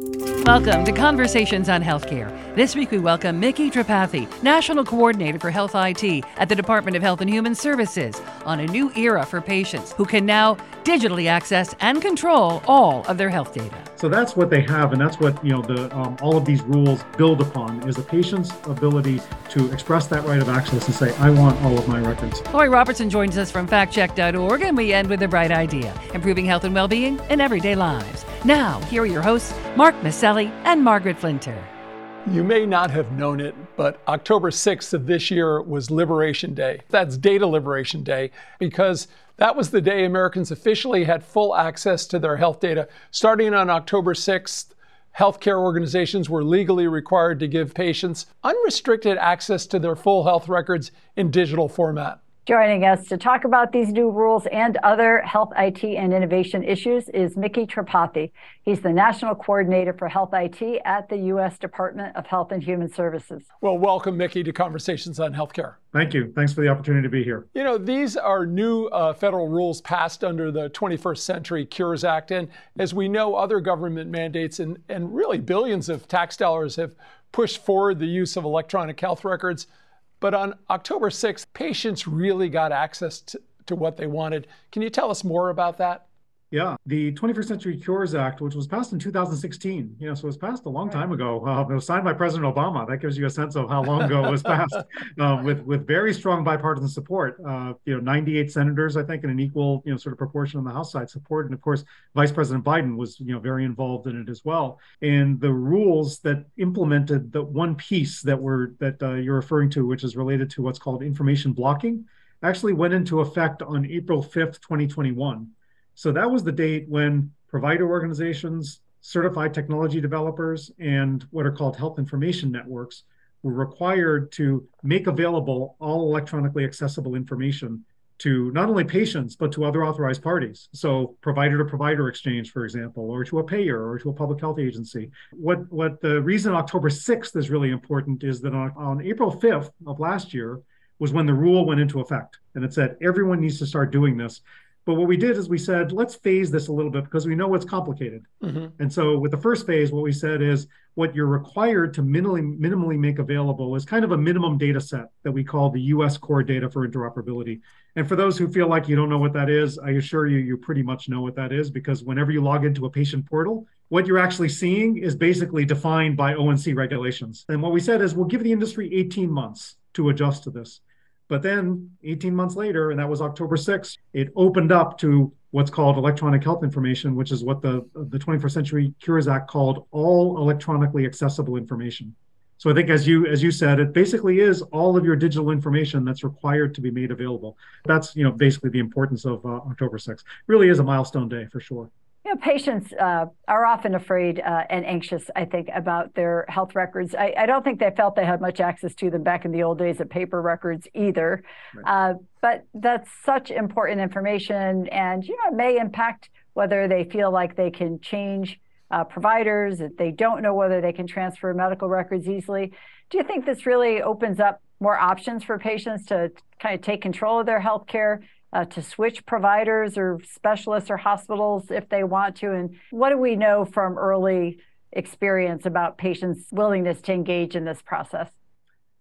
Welcome to Conversations on Healthcare. This week we welcome Micky Tripathi, National Coordinator for Health IT at the Department of Health and Human Services, on a new era for patients who can now digitally access and control all of their health data. So that's what they have, and that's what you know. The um, all of these rules build upon is the patient's ability to express that right of access and say, "I want all of my records." Lori Robertson joins us from FactCheck.org, and we end with a bright idea: improving health and well-being in everyday lives. Now, here are your hosts, Mark Masselli and Margaret Flinter. You may not have known it, but October 6th of this year was Liberation Day. That's Data Liberation Day because that was the day Americans officially had full access to their health data. Starting on October 6th, healthcare organizations were legally required to give patients unrestricted access to their full health records in digital format. Joining us to talk about these new rules and other health IT and innovation issues is Micky Tripathi. He's the National Coordinator for Health IT at the U.S. Department of Health and Human Services. Well, welcome, Micky, to Conversations on Healthcare. Thank you. Thanks for the opportunity to be here. You know, these are new uh, federal rules passed under the 21st Century Cures Act. And as we know, other government mandates and, and really billions of tax dollars have pushed forward the use of electronic health records. But on October 6th, patients really got access to, to what they wanted. Can you tell us more about that? Yeah, the 21st Century Cures Act, which was passed in 2016, you know, so it was passed a long time ago. Uh, it was signed by President Obama. That gives you a sense of how long ago it was passed, uh, with with very strong bipartisan support. Uh, you know, 98 senators, I think, and an equal, you know, sort of proportion on the House side support, and of course, Vice President Biden was, you know, very involved in it as well. And the rules that implemented the one piece that were that uh, you're referring to, which is related to what's called information blocking, actually went into effect on April 5th, 2021. So that was the date when provider organizations, certified technology developers, and what are called health information networks were required to make available all electronically accessible information to not only patients, but to other authorized parties. So provider to provider exchange, for example, or to a payer or to a public health agency. What, what the reason October 6th is really important is that on, on April 5th of last year was when the rule went into effect. And it said everyone needs to start doing this. But what we did is we said, let's phase this a little bit because we know it's complicated. Mm-hmm. And so with the first phase, what we said is what you're required to minimally, minimally make available is kind of a minimum data set that we call the US core data for interoperability. And for those who feel like you don't know what that is, I assure you, you pretty much know what that is because whenever you log into a patient portal, what you're actually seeing is basically defined by ONC regulations. And what we said is we'll give the industry 18 months to adjust to this. But then 18 months later, and that was October 6th, it opened up to what's called electronic health information, which is what the, the 21st Century Cures Act called all electronically accessible information. So I think as you as you said, it basically is all of your digital information that's required to be made available. That's you know basically the importance of uh, October 6th. Really is a milestone day for sure. You know, patients uh, are often afraid uh, and anxious, I think, about their health records. I, I, don't think they felt they had much access to them back in the old days of paper records either. Right. Uh, but that's such important information, and you know, it may impact whether they feel like they can change uh, providers, if they don't know whether they can transfer medical records easily. Do you think this really opens up more options for patients to kind of take control of their health care uh, to switch providers or specialists or hospitals if they want to? And what do we know from early experience about patients' willingness to engage in this process?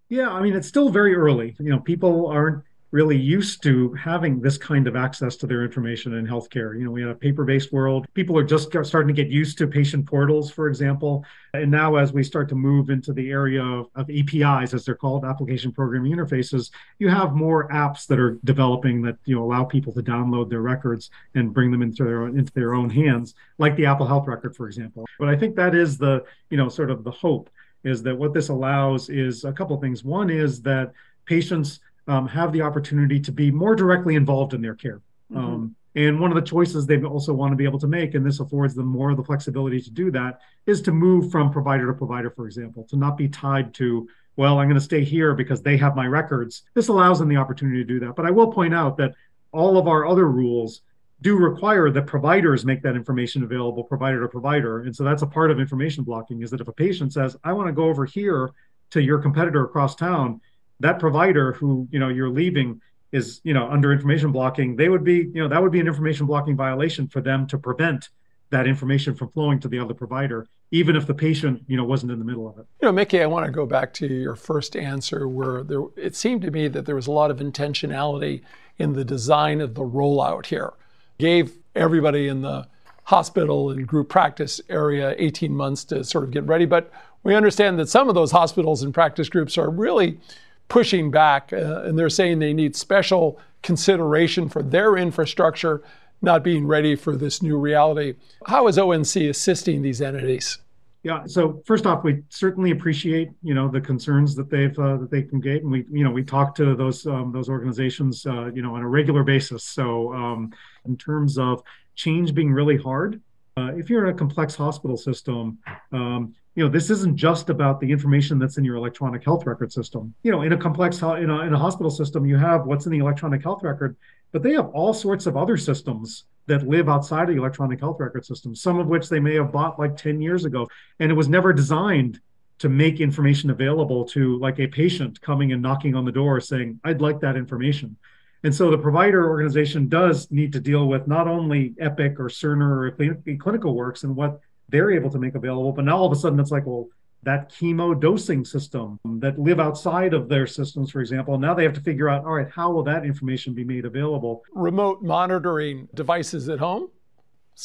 Yeah, I mean, it's still very early. You know, people aren't really used to having this kind of access to their information in healthcare. You know, we had a paper-based world. People are just starting to get used to patient portals, for example. And now as we start to move into the area of, of APIs, as they're called, application programming interfaces, you have more apps that are developing that, you know, allow people to download their records and bring them into their own, into their own hands, like the Apple Health Record, for example. But I think that is the, you know, sort of the hope is that what this allows is a couple of things. One is that patients um, have the opportunity to be more directly involved in their care. Mm-hmm. Um, and one of the choices they also want to be able to make, and this affords them more of the flexibility to do that, is to move from provider to provider, for example, to not be tied to, well, I'm going to stay here because they have my records. This allows them the opportunity to do that. But I will point out that all of our other rules do require that providers make that information available provider to provider. And so that's a part of information blocking is that if a patient says, I want to go over here to your competitor across town, that provider who you know you're leaving is you know under information blocking they would be you know that would be an information blocking violation for them to prevent that information from flowing to the other provider, even if the patient, you know, wasn't in the middle of it. You know, Micky, I want to go back to your first answer where there, it seemed to me that there was a lot of intentionality in the design of the rollout here. Gave everybody in the hospital and group practice area 18 months to sort of get ready, but we understand that some of those hospitals and practice groups are really pushing back uh, and they're saying they need special consideration for their infrastructure not being ready for this new reality. How is ONC assisting these entities? Yeah. So first off, we certainly appreciate you know the concerns that they've uh, that they conveyed, and we you know we talk to those um, those organizations uh, you know on a regular basis. So um, in terms of change being really hard, uh, if you're in a complex hospital system, um, you know this isn't just about the information that's in your electronic health record system. You know, in a complex in a, in a hospital system, you have what's in the electronic health record, but they have all sorts of other systems that live outside of the electronic health record system, some of which they may have bought like 10 years ago. And it was never designed to make information available to like a patient coming and knocking on the door saying, I'd like that information. And so the provider organization does need to deal with not only Epic or Cerner or Clinical Works and what they're able to make available, but now all of a sudden it's like, well, that chemo dosing system that live outside of their systems, for example. Now they have to figure out, all right, how will that information be made available? Remote monitoring devices at home?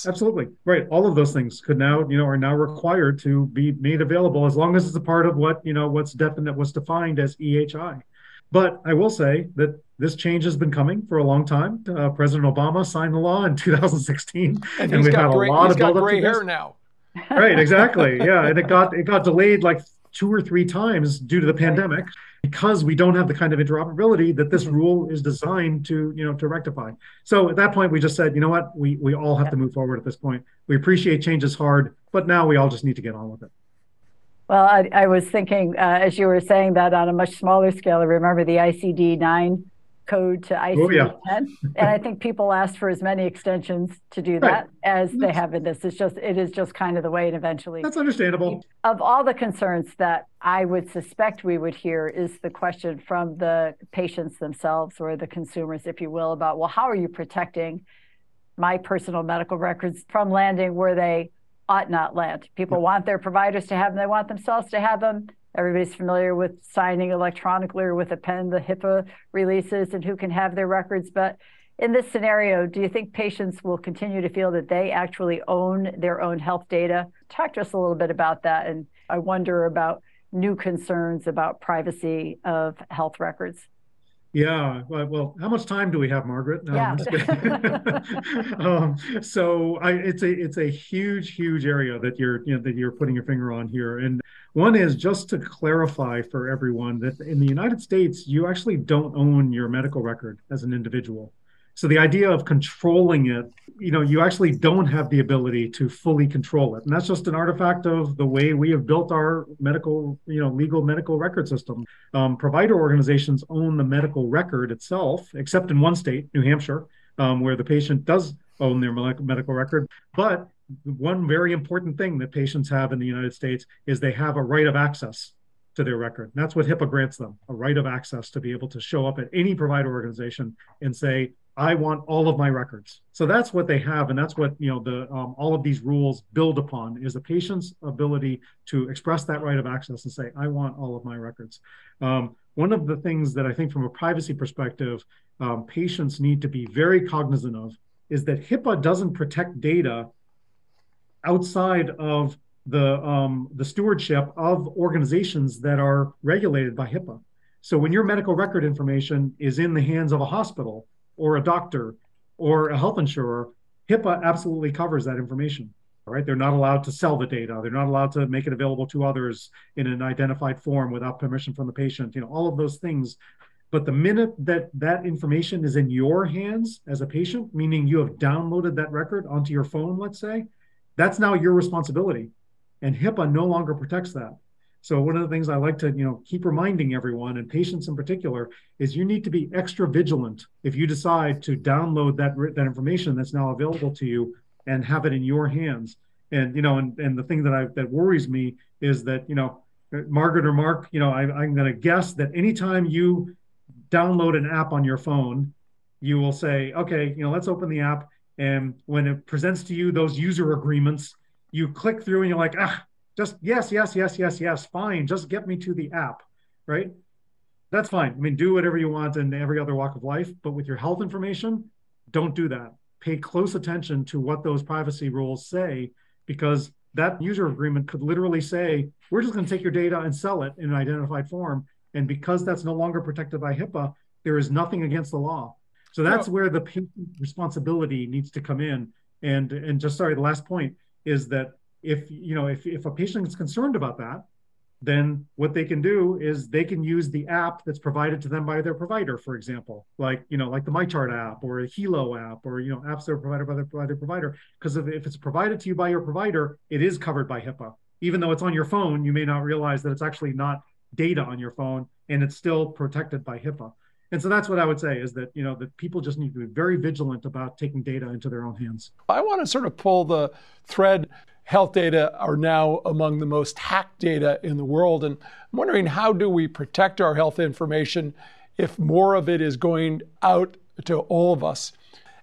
Absolutely. Right. All of those things could now, you know, are now required to be made available as long as it's a part of what, you know, what's definite was defined as EHI. But I will say that this change has been coming for a long time. Uh, President Obama signed the law in 2016, and, and we've had a gray, lot of got gray hair now right, exactly. Yeah, and it got it got delayed like two or three times due to the pandemic because we don't have the kind of interoperability that this mm-hmm. rule is designed to you know to rectify. So at that point we just said you know what? We we all have to move forward at this point. We appreciate change is hard but now we all just need to get on with it. Well i, I was thinking uh, as you were saying that on a much smaller scale i remember the icd 9 code to ICD-10. Oh, yeah. and I think people asked for as many extensions to do that right. as that's, they have in this. It's just it is just kind of the way it eventually. That's understandable. Of all the concerns that I would suspect we would hear is the question from the patients themselves or the consumers, if you will, about well, how are you protecting my personal medical records from landing where they ought not land? People yeah. want their providers to have them. They want themselves to have them Everybody's familiar with signing electronically or with a pen, the HIPAA releases, and who can have their records. But in this scenario, do you think patients will continue to feel that they actually own their own health data? Talk to us a little bit about that. And I wonder about new concerns about privacy of health records. Yeah. Well, well, how much time do we have, Margaret? No, yeah. um, so I, it's a it's a huge, huge area that you're you know, that you're putting your finger on here, and one is just to clarify for everyone that in the United States, you actually don't own your medical record as an individual. So the idea of controlling it, you know, you actually don't have the ability to fully control it. And that's just an artifact of the way we have built our medical, you know, legal medical record system. Um, provider organizations own the medical record itself, except in one state, New Hampshire, um, where the patient does own their medical record. But one very important thing that patients have in the United States is they have a right of access to their record. And that's what HIPAA grants them a right of access to be able to show up at any provider organization and say, I want all of my records. So that's what they have, and that's what you know the um, all of these rules build upon is the patient's ability to express that right of access and say, I want all of my records. Um, one of the things that I think, from a privacy perspective, um, patients need to be very cognizant of is that HIPAA doesn't protect data outside of the um, the stewardship of organizations that are regulated by HIPAA. So when your medical record information is in the hands of a hospital or a doctor or a health insurer, HIPAA absolutely covers that information. Right? They're not allowed to sell the data. They're not allowed to make it available to others in an identified form without permission from the patient. You know, all of those things. But the minute that that information is in your hands as a patient, meaning you have downloaded that record onto your phone, let's say, that's now your responsibility. And HIPAA no longer protects that. So one of the things I like to, you know, keep reminding everyone and patients in particular is you need to be extra vigilant if you decide to download that that information that's now available to you and have it in your hands. And you know, and, and the thing that I that worries me is that you know, Margaret or Mark, you know, I, I'm going to guess that anytime you download an app on your phone, you will say, okay, you know, let's open the app And when it presents to you those user agreements, you click through and you're like, ah, just yes, yes, yes, yes, yes, fine. Just get me to the app, right? That's fine. I mean, do whatever you want in every other walk of life, but with your health information, don't do that. Pay close attention to what those privacy rules say, because that user agreement could literally say, we're just going to take your data and sell it in an identified form. And because that's no longer protected by HIPAA, there is nothing against the law. So that's no. where the responsibility needs to come in. And and just sorry, the last point is that if you know if if a patient is concerned about that, then what they can do is they can use the app that's provided to them by their provider, for example, like you know, like the MyChart app or a healow app, or you know, apps that are provided by their, by their provider. Because if, if it's provided to you by your provider, it is covered by HIPAA. Even though it's on your phone, you may not realize that it's actually not data on your phone, and it's still protected by HIPAA. And so that's what I would say is that you know that people just need to be very vigilant about taking data into their own hands. I want to sort of pull the thread health data are now among the most hacked data in the world. And I'm wondering how do we protect our health information if more of it is going out to all of us?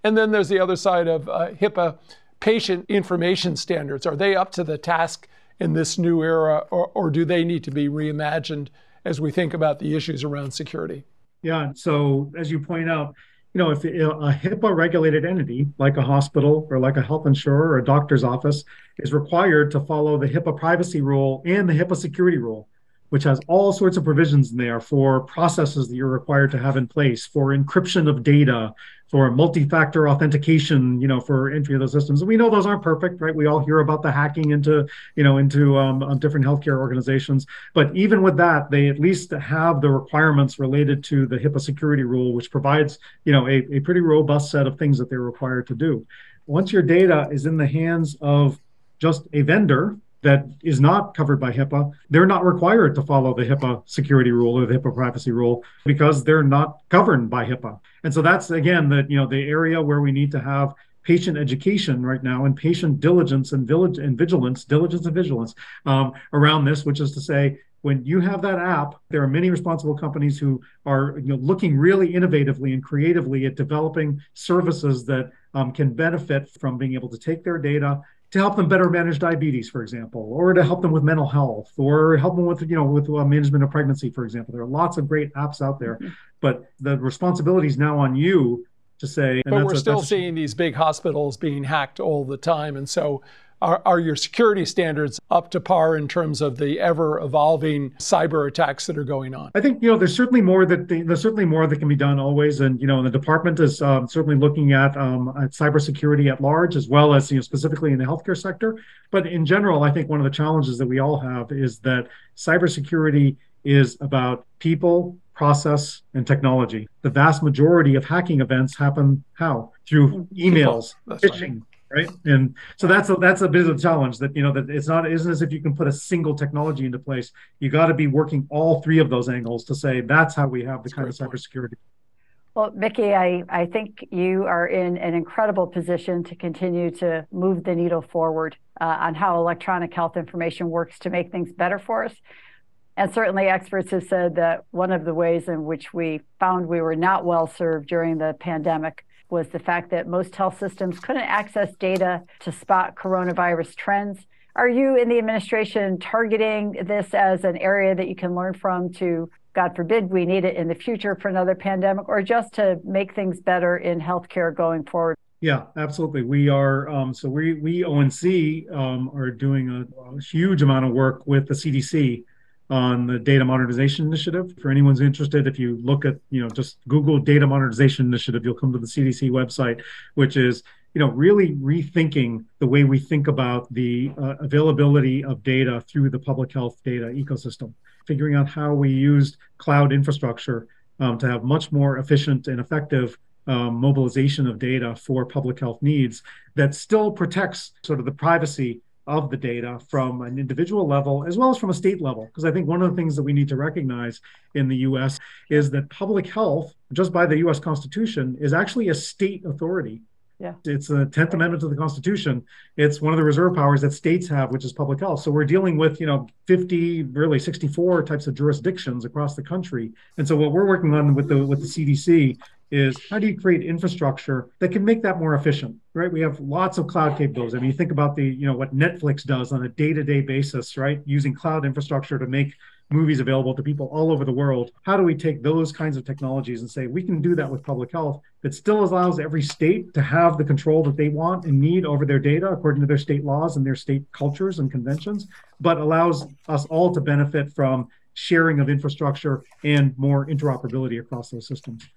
And then there's the other side of uh, HIPAA patient information standards. Are they up to the task in this new era, or, or do they need to be reimagined as we think about the issues around security? Yeah. So, as you point out, you know, if a HIPAA regulated entity like a hospital or like a health insurer or a doctor's office is required to follow the HIPAA privacy rule and the HIPAA security rule, which has all sorts of provisions in there for processes that you're required to have in place for encryption of data, for multi-factor authentication, you know, for entry of those systems. And we know those aren't perfect, right? We all hear about the hacking into, you know, into um, um, different healthcare organizations. But even with that, they at least have the requirements related to the HIPAA security rule, which provides, you know, a, a pretty robust set of things that they're required to do. Once your data is in the hands of just a vendor that is not covered by HIPAA, they're not required to follow the HIPAA security rule or the HIPAA privacy rule because they're not governed by HIPAA. And so that's again that you know the area where we need to have patient education right now and patient diligence and village and vigilance, diligence and vigilance um, around this, which is to say, when you have that app, there are many responsible companies who are you know, looking really innovatively and creatively at developing services that um, can benefit from being able to take their data to help them better manage diabetes, for example, or to help them with mental health, or help them with you know with uh, management of pregnancy, for example. There are lots of great apps out there, mm-hmm. but the responsibility is now on you to say. but we're a, still seeing these big hospitals being hacked all the time, and so are, are your security standards up to par in terms of the ever evolving cyber attacks that are going on? I think you know there's certainly more that there's certainly more that can be done always, and you know the department is um, certainly looking at um, at cybersecurity at large as well as you know specifically in the healthcare sector. But in general, I think one of the challenges that we all have is that cybersecurity is about people, process, and technology. The vast majority of hacking events happen how? Through emails, phishing, right and so that's a that's a bit of a challenge that you know that it's not isn't as if you can put a single technology into place. You got to be working all three of those angles to say that's how we have the that's kind of cybersecurity. Well, Micky, I, I think you are in an incredible position to continue to move the needle forward uh, on how electronic health information works to make things better for us. And certainly, experts have said that one of the ways in which we found we were not well served during the pandemic was the fact that most health systems couldn't access data to spot coronavirus trends. Are you in the administration targeting this as an area that you can learn from to, God forbid, we need it in the future for another pandemic, or just to make things better in healthcare going forward? Yeah, absolutely. We are um, so we we ONC um, are doing a, a, huge amount of work with the CDC on the data modernization initiative. For anyone's interested, if you look at, you know, just Google data modernization initiative, you'll come to the CDC website, which is, you know, really rethinking the way we think about the uh, availability of data through the public health data ecosystem, figuring out how we used cloud infrastructure um, to have much more efficient and effective um, mobilization of data for public health needs that still protects sort of the privacy of the data from an individual level as well as from a state level. Because I think one of the things that we need to recognize in the US is that public health, just by the US Constitution, is actually a state authority. Yeah. It's the 10th Amendment to the Constitution. It's one of the reserve powers that states have, which is public health. So we're dealing with, you know, 50, really 64 types of jurisdictions across the country. And so what we're working on with the with the CDC is how do you create infrastructure that can make that more efficient right? We have lots of cloud capabilities. I mean you think about the you know what netflix does on a day-to-day basis right? Using cloud infrastructure to make movies available to people all over the world. How do we take those kinds of technologies and say we can do that with public health that still allows every state to have the control that they want and need over their data according to their state laws and their state cultures and conventions but allows us all to benefit from sharing of infrastructure and more interoperability across those systems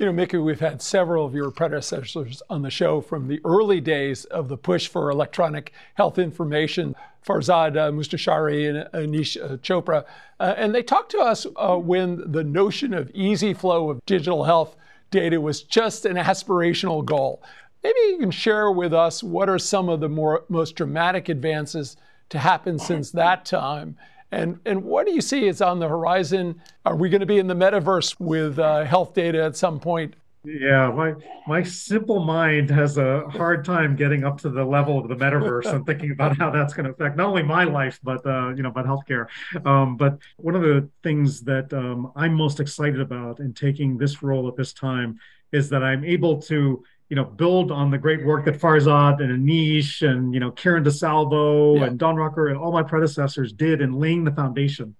you know, Micky, we've had several of your predecessors on the show from the early days of the push for electronic health information, Farzad uh, Mostashari and Aneesh uh, Chopra. Uh, and they talked to us uh, when the notion of easy flow of digital health data was just an aspirational goal. Maybe you can share with us what are some of the more, most dramatic advances to happen since that time and, and what do you see is on the horizon? Are we going to be in the metaverse with uh, health data at some point? Yeah, my my simple mind has a hard time getting up to the level of the metaverse and thinking about how that's going to affect not only my life but uh, you know but healthcare. Um, but one of the things that um, I'm most excited about in taking this role at this time is that I'm able to you know, build on the great work that Farzad and Aneesh and, you know, Karen DeSalvo yeah. and Don Rucker and all my predecessors did in laying the foundation,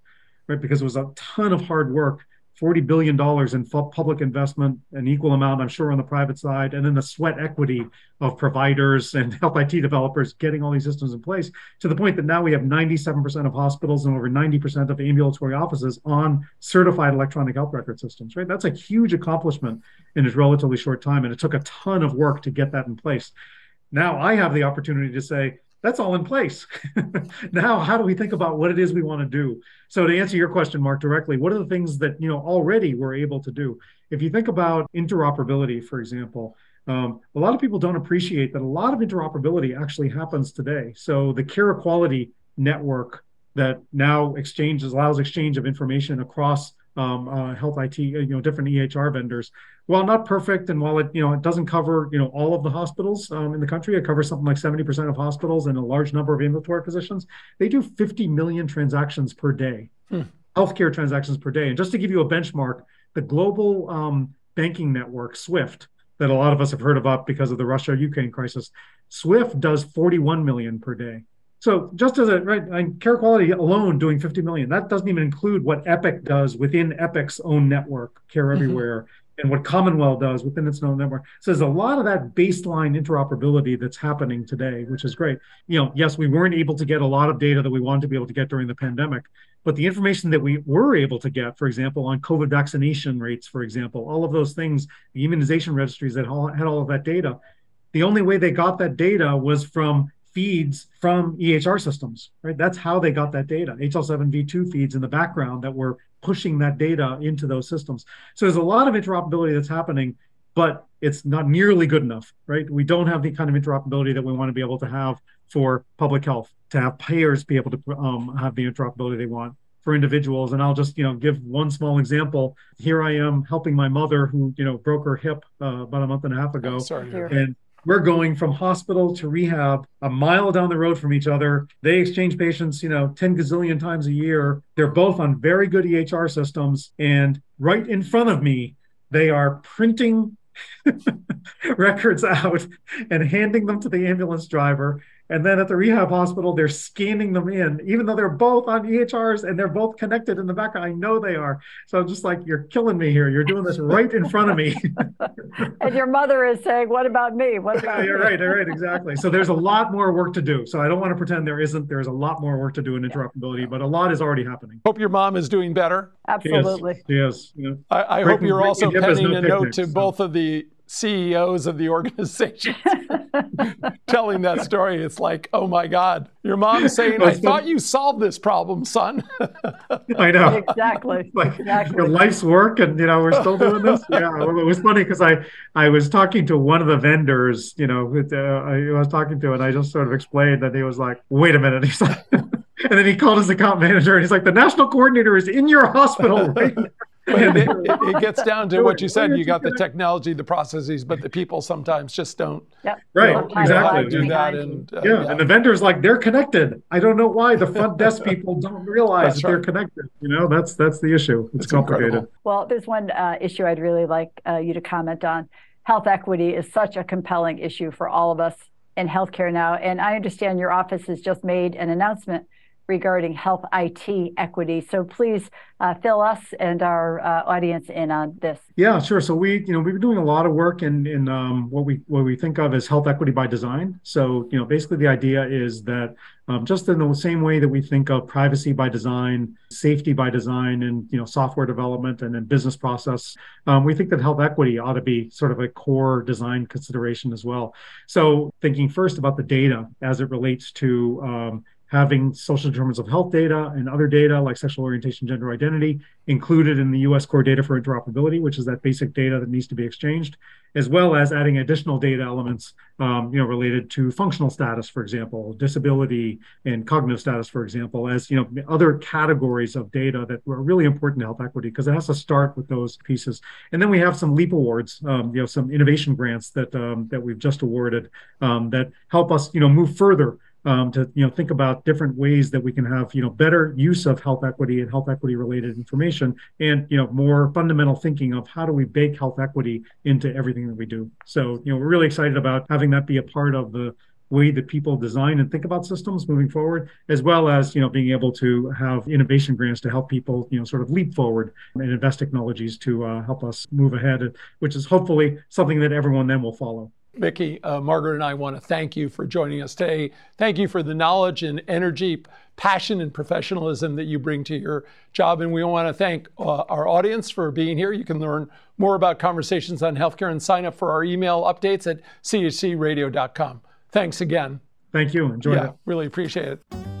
right? Because it was a ton of hard work $40 billion in public investment, an equal amount, I'm sure, on the private side, and then the sweat equity of providers and health IT developers getting all these systems in place to the point that now we have 97% of hospitals and over 90% of ambulatory offices on certified electronic health record systems, right? That's a huge accomplishment in a relatively short time. And it took a ton of work to get that in place. Now I have the opportunity to say, that's all in place. now, how do we think about what it is we want to do? So, to answer your question, Mark, directly, what are the things that you know already we're able to do? If you think about interoperability, for example, um, a lot of people don't appreciate that a lot of interoperability actually happens today. So, the Carequality network that now exchanges allows exchange of information across um, uh, health IT, uh, you know, different EHR vendors. While not perfect, and while it, you know, it doesn't cover, you know, all of the hospitals um, in the country, it covers something like 70% of hospitals and a large number of ambulatory physicians. They do 50 million transactions per day, hmm. healthcare transactions per day. And just to give you a benchmark, the global um, banking network, SWIFT, that a lot of us have heard about because of the Russia-Ukraine crisis, SWIFT does 41 million per day. So just as a right, I Carequality alone doing 50 million, that doesn't even include what Epic does within Epic's own network, Care mm-hmm. Everywhere, mm-hmm. and what CommonWell does within its own network. So there's a lot of that baseline interoperability that's happening today, which is great. You know, yes, we weren't able to get a lot of data that we wanted to be able to get during the pandemic, but the information that we were able to get, for example, on COVID vaccination rates, for example, all of those things, the immunization registries that had all of that data, the only way they got that data was from feeds from EHR systems, right? That's how they got that data. HL7V2 feeds in the background that were pushing that data into those systems. So there's a lot of interoperability that's happening, but it's not nearly good enough, right? We don't have the kind of interoperability that we want to be able to have for public health, to have payers be able to um, have the interoperability they want for individuals. And I'll just, you know, give one small example. Here I am helping my mother who, you know, broke her hip uh, about a month and a half ago. And we're going from hospital to rehab a mile down the road from each other. They exchange patients, you know, 10 gazillion times a year. They're both on very good EHR systems. And right in front of me, they are printing records out and handing them to the ambulance driver and then at the rehab hospital, they're scanning them in, even though they're both on EHRs and they're both connected in the background. I know they are. So I'm just like, you're killing me here. You're doing this right in front of me. and your mother is saying, What about me? What about yeah, You're right, you're right, exactly. So there's a lot more work to do. So I don't want to pretend there isn't. There's a lot more work to do in interoperability, but a lot is already happening. Hope your mom is doing better. Absolutely. Yes. yes. I, I hope you're also penning no a note to so. both of the CEOs of the organization telling that story. It's like, oh my God, your mom's saying, I thought you solved this problem, son. I know. Exactly. like exactly. your life's work and, you know, we're still doing this. Yeah. It was funny because I, I was talking to one of the vendors, you know, uh, I was talking to, and I just sort of explained that he was like, wait a minute. He's like, and then he called his account manager and he's like, the national coordinator is in your hospital right it, it, it, gets down to what you said. You got the technology, the processes, but the people sometimes just don't. Yep. Right. Exactly. Do that and uh, yeah. yeah. and the vendors like they're connected. I don't know why the front desk people don't realize that right. they're connected. You know, that's that's the issue. It's that's complicated. Incredible. Well, there's one uh, issue I'd really like uh, you to comment on. Health equity is such a compelling issue for all of us in healthcare now, and I understand your office has just made an announcement regarding health IT equity. So please uh, fill us and our uh, audience in on this. Yeah, sure. So we, you know, we've been doing a lot of work in in um, what we what we think of as health equity by design. So you know, basically the idea is that um, just in the same way that we think of privacy by design, safety by design, and you know, software development and then business process, um, we think that health equity ought to be sort of a core design consideration as well. So thinking first about the data as it relates to um, having social determinants of health data and other data like sexual orientation, gender identity included in the US core data for interoperability, which is that basic data that needs to be exchanged, as well as adding additional data elements, um, you know, related to functional status, for example, disability and cognitive status, for example, as, you know, other categories of data that are really important to health equity because it has to start with those pieces. And then we have some LEAP awards, um, you know, some innovation grants that, um, that we've just awarded um, that help us, you know, move further um, to you know think about different ways that we can have you know better use of health equity and health equity related information and you know more fundamental thinking of how do we bake health equity into everything that we do. So you know we're really excited about having that be a part of the way that people design and think about systems moving forward as well as you know being able to have innovation grants to help people you know sort of leap forward and invest technologies to uh, help us move ahead which is hopefully something that everyone then will follow Micky, uh, Margaret, and I want to thank you for joining us today. Thank you for the knowledge and energy, passion, and professionalism that you bring to your job. And we want to thank uh, our audience for being here. You can learn more about conversations on healthcare and sign up for our email updates at chcradio.com. Thanks again. Thank you. Enjoy yeah, it. Really appreciate it.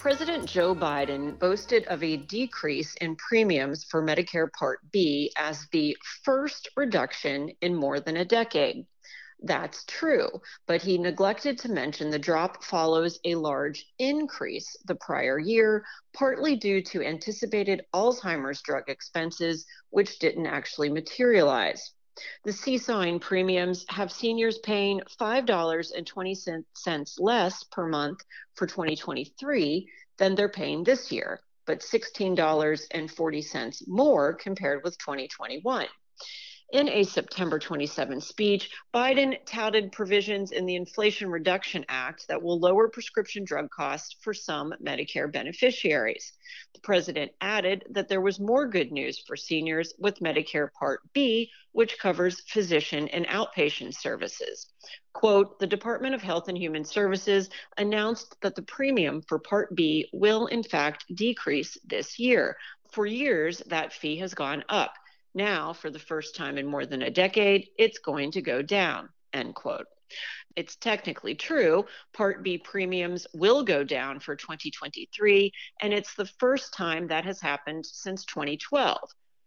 President Joe Biden boasted of a decrease in premiums for Medicare Part B as the first reduction in more than a decade. That's true, but he neglected to mention the drop follows a large increase the prior year, partly due to anticipated Alzheimer's drug expenses, which didn't actually materialize. The seesawing premiums have seniors paying $5.20 less per month for 2023 than they're paying this year, but $16.40 more compared with 2021. In a September 27 speech, Biden touted provisions in the Inflation Reduction Act that will lower prescription drug costs for some Medicare beneficiaries. The president added that there was more good news for seniors with Medicare Part B, which covers physician and outpatient services. Quote The Department of Health and Human Services announced that the premium for Part B will, in fact, decrease this year. For years, that fee has gone up. Now, for the first time in more than a decade, it's going to go down, end quote. It's technically true. Part B premiums will go down for 2023, and it's the first time that has happened since 2012.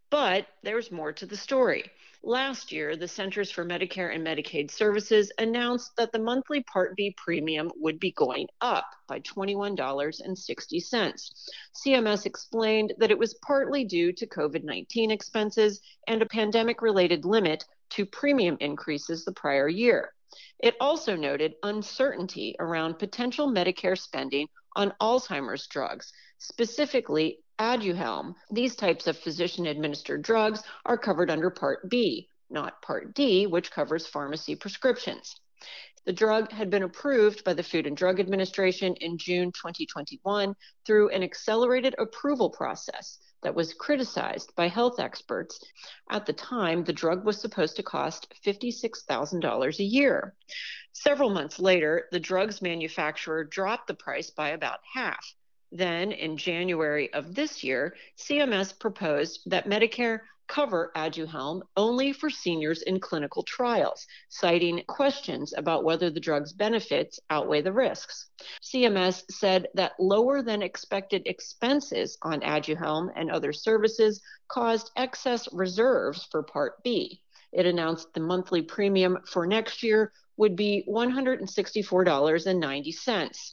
But there's more to the story. Last year, the Centers for Medicare and Medicaid Services announced that the monthly Part B premium would be going up by $21.60. CMS explained that it was partly due to COVID 19 expenses and a pandemic related limit to premium increases the prior year. It also noted uncertainty around potential Medicare spending on Alzheimer's drugs, specifically Aduhelm. These types of physician administered drugs are covered under Part B, not Part D, which covers pharmacy prescriptions. The drug had been approved by the Food and Drug Administration in June 2021 through an accelerated approval process that was criticized by health experts. At the time, the drug was supposed to cost $56,000 a year. Several months later, the drug's manufacturer dropped the price by about half then, in January of this year, CMS proposed that Medicare cover Aduhelm only for seniors in clinical trials, citing questions about whether the drug's benefits outweigh the risks. CMS said that lower than expected expenses on Aduhelm and other services caused excess reserves for Part B. It announced the monthly premium for next year would be $164.90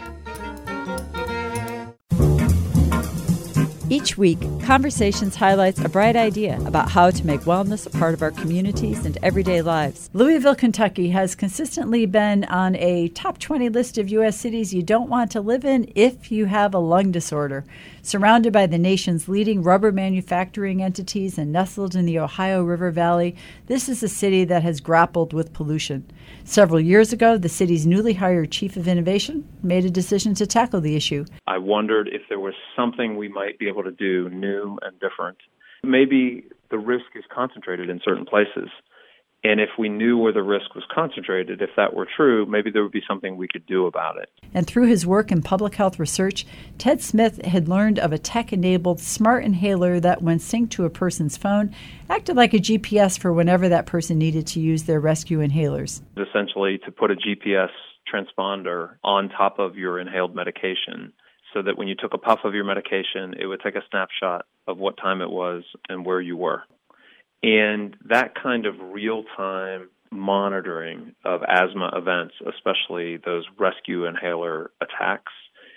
Each week, Conversations highlights a bright idea about how to make wellness a part of our communities and everyday lives. Louisville, Kentucky has consistently been on a top 20 list of U.S. cities you don't want to live in if you have a lung disorder. Surrounded by the nation's leading rubber manufacturing entities and nestled in the Ohio River Valley, this is a city that has grappled with pollution. Several years ago, the city's newly hired chief of innovation made a decision to tackle the issue. I wondered if there was something we might be able to do new and different. Maybe the risk is concentrated in certain places. And if we knew where the risk was concentrated, if that were true, maybe there would be something we could do about it. And through his work in public health research, Ted Smith had learned of a tech enabled smart inhaler that, when synced to a person's phone, acted like a GPS for whenever that person needed to use their rescue inhalers. Essentially, to put a GPS transponder on top of your inhaled medication so that when you took a puff of your medication, it would take a snapshot of what time it was and where you were. And that kind of real time monitoring of asthma events, especially those rescue inhaler attacks,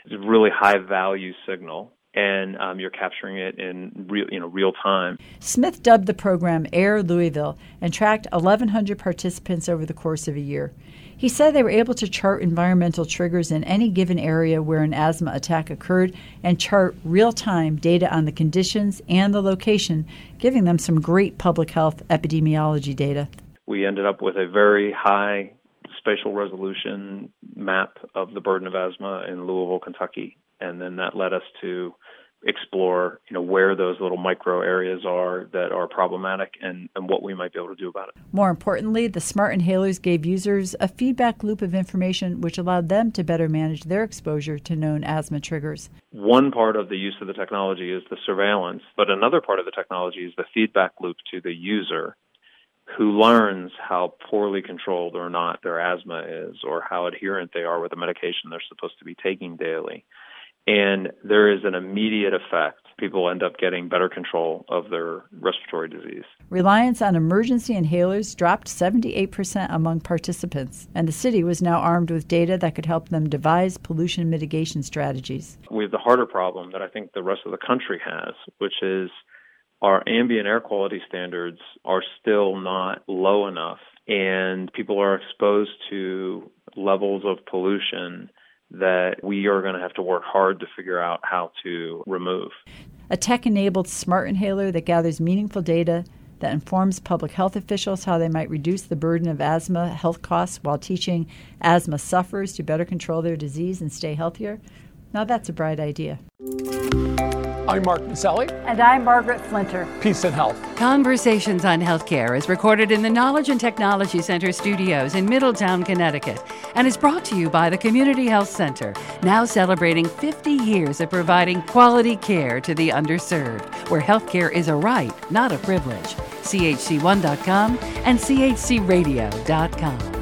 is a really high value signal. And um, you're capturing it in real, you know, real time. Smith dubbed the program Air Louisville and tracked 1,100 participants over the course of a year. He said they were able to chart environmental triggers in any given area where an asthma attack occurred and chart real time data on the conditions and the location, giving them some great public health epidemiology data. We ended up with a very high spatial resolution map of the burden of asthma in Louisville, Kentucky. And then that led us to explore, you know, where those little micro areas are that are problematic and, and what we might be able to do about it. More importantly, the smart inhalers gave users a feedback loop of information which allowed them to better manage their exposure to known asthma triggers. One part of the use of the technology is the surveillance, but another part of the technology is the feedback loop to the user who learns how poorly controlled or not their asthma is or how adherent they are with the medication they're supposed to be taking daily and there is an immediate effect. People end up getting better control of their respiratory disease. Reliance on emergency inhalers dropped 78% among participants, and the city was now armed with data that could help them devise pollution mitigation strategies. We have the harder problem that I think the rest of the country has, which is our ambient air quality standards are still not low enough, and people are exposed to levels of pollution that we are going to have to work hard to figure out how to remove. A tech enabled smart inhaler that gathers meaningful data that informs public health officials how they might reduce the burden of asthma health costs while teaching asthma sufferers to better control their disease and stay healthier. Now that's a bright idea. I'm Mark Masselli. And I'm Margaret Flinter. Peace and health. Conversations on Healthcare is recorded in the Knowledge and Technology Center studios in Middletown, Connecticut, and is brought to you by the Community Health Center, now celebrating 50 years of providing quality care to the underserved, where healthcare is a right, not a privilege. CHC1.com and CHCRadio.com.